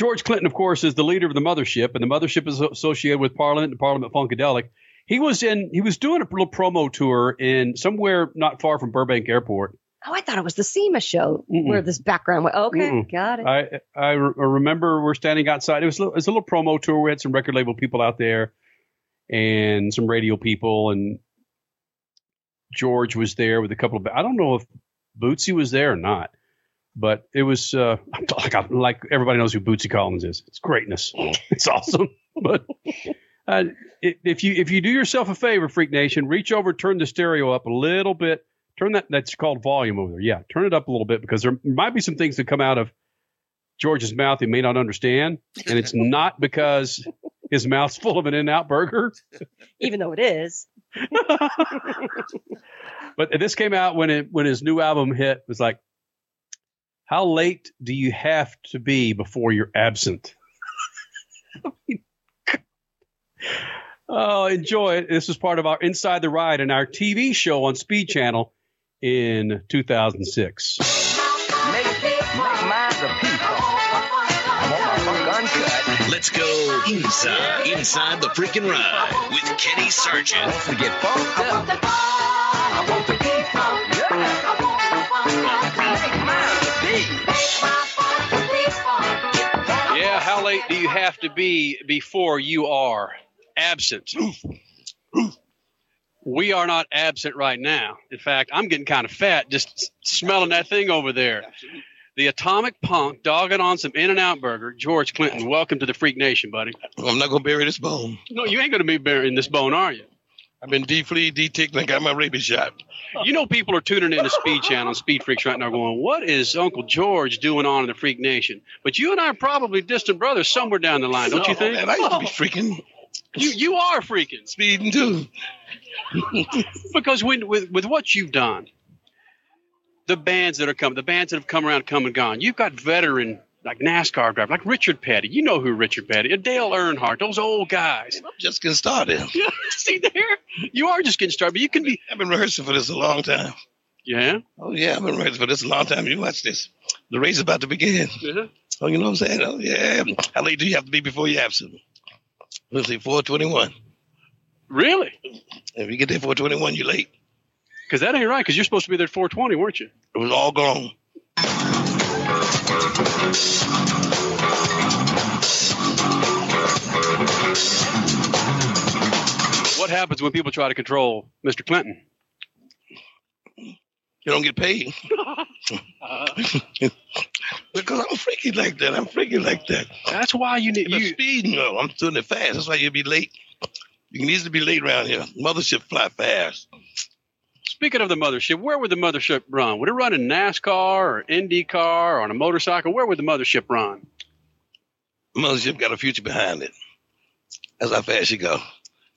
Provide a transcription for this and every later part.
George Clinton, of course, is the leader of the mothership, and the mothership is associated with Parliament and Parliament Funkadelic. He was in. He was doing a little promo tour in somewhere not far from Burbank Airport. Oh, I thought it was the SEMA show Mm-mm. where this background went. Okay, Mm-mm. got it. I I re- remember we're standing outside. It was a little, it was a little promo tour. We had some record label people out there, and some radio people, and George was there with a couple of. I don't know if Bootsy was there or not, but it was uh, like like everybody knows who Bootsy Collins is. It's greatness. It's awesome. But uh, if you if you do yourself a favor, Freak Nation, reach over, turn the stereo up a little bit. Turn that that's called volume over there. Yeah, turn it up a little bit because there might be some things that come out of George's mouth he may not understand, and it's not because his mouth's full of an In-N-Out burger. Even though it is. But this came out when it when his new album hit. It was like, how late do you have to be before you're absent? oh, enjoy it. This was part of our Inside the Ride and our TV show on Speed Channel in 2006. Let's go inside, inside the freaking ride with Kenny Sargent. Don't forget Yeah, how late do you have to be before you are absent? We are not absent right now. In fact, I'm getting kind of fat just smelling that thing over there. The Atomic Punk dogging on some In and Out Burger. George Clinton, welcome to the Freak Nation, buddy. I'm not gonna bury this bone. No, you ain't going to be burying this bone, are you? I've been defleed, deticked, and I got my rabies shot. You know, people are tuning in to Speed Channel, Speed Freaks right now, going, "What is Uncle George doing on in the Freak Nation?" But you and I are probably distant brothers somewhere down the line, don't you oh, think? Man, I used to be freaking, You you are freaking speeding too. because when with with what you've done, the bands that are coming, the bands that have come around, come and gone. You've got veteran like NASCAR driver, like Richard Petty. You know who Richard Petty, Dale Earnhardt, those old guys. I'm just getting started. See there, you are just getting started, but you can be. I've been rehearsing for this a long time. Yeah. Oh yeah, I've been rehearsing for this a long time. You watch this. The race is about to begin. Uh-huh. Oh, you know what I'm saying? Oh yeah. How late do you have to be before you're absent? Let's see, 421. Really? If you get there 421, you're late. Because that ain't right. Because you're supposed to be there at 420, weren't you? It was all gone. What happens when people try to control Mr. Clinton? You don't get paid. because I'm freaky like that. I'm freaky like that. That's why you need you speeding though. I'm doing it fast. That's why you'll be late. You can easily be late around here. Mothership fly fast. Speaking of the mothership, where would the mothership run? Would it run in NASCAR or IndyCar or on a motorcycle? Where would the mothership run? Mothership got a future behind it. That's how fast you go.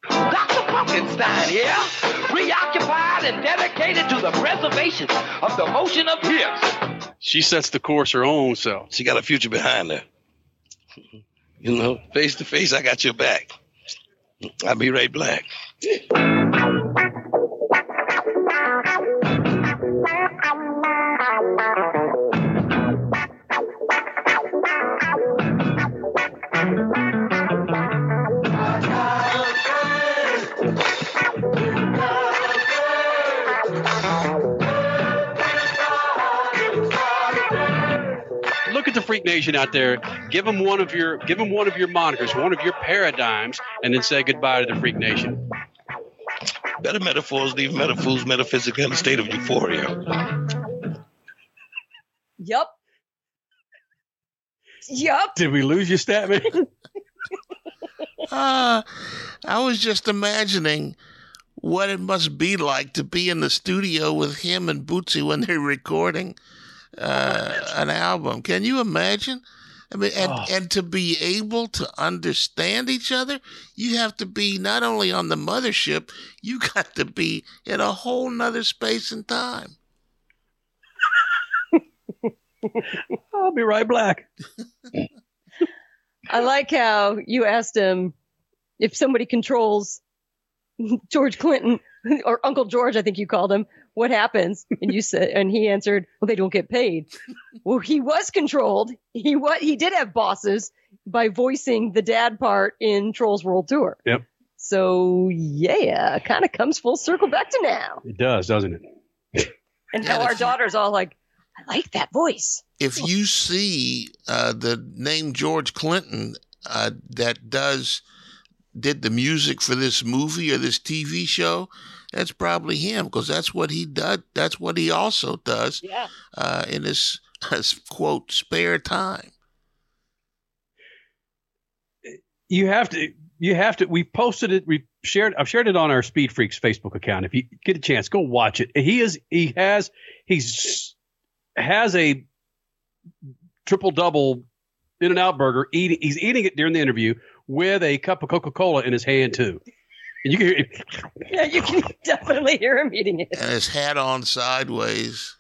Dr. Funkenstein, yeah? Preoccupied and dedicated to the preservation of the motion of hips. She sets the course her own self. She got a future behind her. You know, face to face, I got your back. I'll be right black. Look at the freak Nation out there. Give them one of your give them one of your monikers, one of your paradigms, and then say goodbye to the Freak Nation. Better metaphors leave metaphors metaphysically in a state of euphoria. Yup. Yup. Did we lose you, Statman? Uh, I was just imagining what it must be like to be in the studio with him and Bootsy when they're recording uh, an album. Can you imagine? I mean, and, Oh. and to be able to understand each other, you have to be not only on the mothership, you got to be in a whole nother space and time. I'll be right black. I like how you asked him if somebody controls George Clinton or Uncle George, I think you called him. what happens? And you said, and he answered, well, they don't get paid. well, he was controlled. He what he did have bosses by voicing the dad part in Trolls World Tour. Yep. So yeah, kind of comes full circle back to now. It does, doesn't it? And Yeah, now our daughter's all like, I like that voice. if you see uh, the name George Clinton uh, that does did the music for this movie or this TV show, that's probably him because that's what he does. That's what he also does Yeah. uh, in his, his quote spare time. You have to. You have to. We posted it. We shared. I've shared it on our Speed Freaks Facebook account. If you get a chance, go watch it. He is. He has. He's has a triple double in and out burger. Eating. He's eating it during the interview with a cup of Coca Cola in his hand too. And you can hear. Yeah, you can definitely hear him eating it. And his hat on sideways.